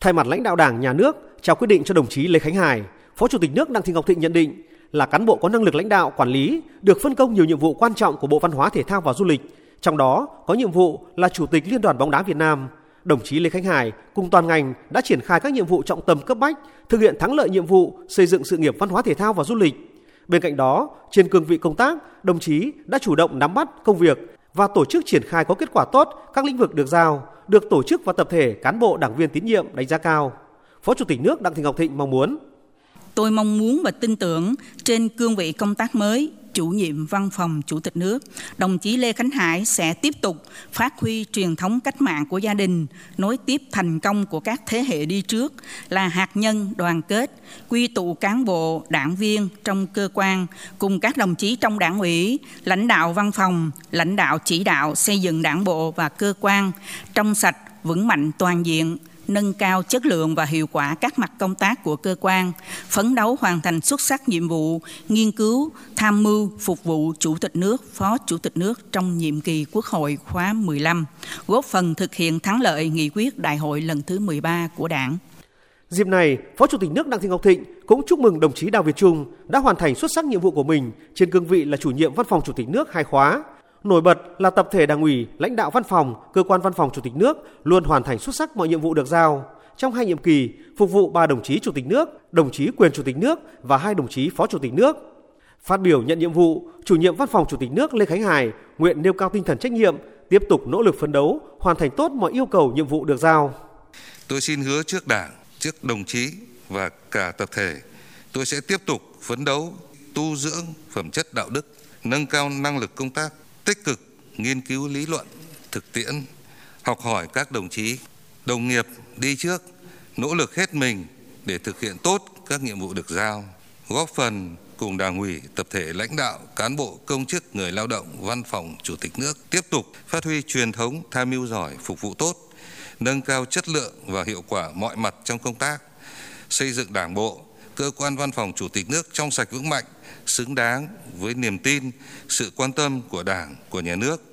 Thay mặt lãnh đạo Đảng, Nhà nước, trao quyết định cho đồng chí Lê Khánh Hải, Phó Chủ tịch nước Đặng Thị Ngọc Thịnh nhận định là cán bộ có năng lực lãnh đạo, quản lý, được phân công nhiều nhiệm vụ quan trọng của Bộ Văn hóa Thể thao và Du lịch, trong đó có nhiệm vụ là Chủ tịch Liên đoàn bóng đá Việt Nam. Đồng chí Lê Khánh Hải cùng toàn ngành đã triển khai các nhiệm vụ trọng tâm cấp bách, thực hiện thắng lợi nhiệm vụ xây dựng sự nghiệp văn hóa thể thao và du lịch. Bên cạnh đó, trên cương vị công tác, đồng chí đã chủ động nắm bắt công việc và tổ chức triển khai có kết quả tốt các lĩnh vực được giao, được tổ chức và tập thể cán bộ đảng viên tín nhiệm đánh giá cao. Phó Chủ tịch nước Đặng Thị Ngọc Thịnh mong muốn Tôi mong muốn và tin tưởng trên cương vị công tác mới, chủ nhiệm văn phòng chủ tịch nước, đồng chí Lê Khánh Hải sẽ tiếp tục phát huy truyền thống cách mạng của gia đình, nối tiếp thành công của các thế hệ đi trước là hạt nhân đoàn kết, quy tụ cán bộ, đảng viên trong cơ quan cùng các đồng chí trong đảng ủy, lãnh đạo văn phòng, lãnh đạo chỉ đạo xây dựng đảng bộ và cơ quan trong sạch, vững mạnh toàn diện, nâng cao chất lượng và hiệu quả các mặt công tác của cơ quan, phấn đấu hoàn thành xuất sắc nhiệm vụ nghiên cứu, tham mưu, phục vụ Chủ tịch nước, Phó Chủ tịch nước trong nhiệm kỳ Quốc hội khóa 15, góp phần thực hiện thắng lợi nghị quyết đại hội lần thứ 13 của Đảng. Dịp này, Phó Chủ tịch nước Đặng Thị Ngọc Thịnh cũng chúc mừng đồng chí Đào Việt Trung đã hoàn thành xuất sắc nhiệm vụ của mình trên cương vị là chủ nhiệm văn phòng Chủ tịch nước hai khóa, Nổi bật là tập thể đảng ủy, lãnh đạo văn phòng, cơ quan văn phòng chủ tịch nước luôn hoàn thành xuất sắc mọi nhiệm vụ được giao. Trong hai nhiệm kỳ, phục vụ ba đồng chí chủ tịch nước, đồng chí quyền chủ tịch nước và hai đồng chí phó chủ tịch nước. Phát biểu nhận nhiệm vụ, chủ nhiệm văn phòng chủ tịch nước Lê Khánh Hải nguyện nêu cao tinh thần trách nhiệm, tiếp tục nỗ lực phấn đấu, hoàn thành tốt mọi yêu cầu nhiệm vụ được giao. Tôi xin hứa trước Đảng, trước đồng chí và cả tập thể, tôi sẽ tiếp tục phấn đấu, tu dưỡng phẩm chất đạo đức, nâng cao năng lực công tác, tích cực nghiên cứu lý luận, thực tiễn, học hỏi các đồng chí, đồng nghiệp đi trước, nỗ lực hết mình để thực hiện tốt các nhiệm vụ được giao, góp phần cùng Đảng ủy, tập thể lãnh đạo, cán bộ, công chức, người lao động, văn phòng Chủ tịch nước tiếp tục phát huy truyền thống tham mưu giỏi, phục vụ tốt, nâng cao chất lượng và hiệu quả mọi mặt trong công tác, xây dựng Đảng bộ, cơ quan văn phòng Chủ tịch nước trong sạch vững mạnh, xứng đáng với niềm tin, sự quan tâm của Đảng, của nhà nước.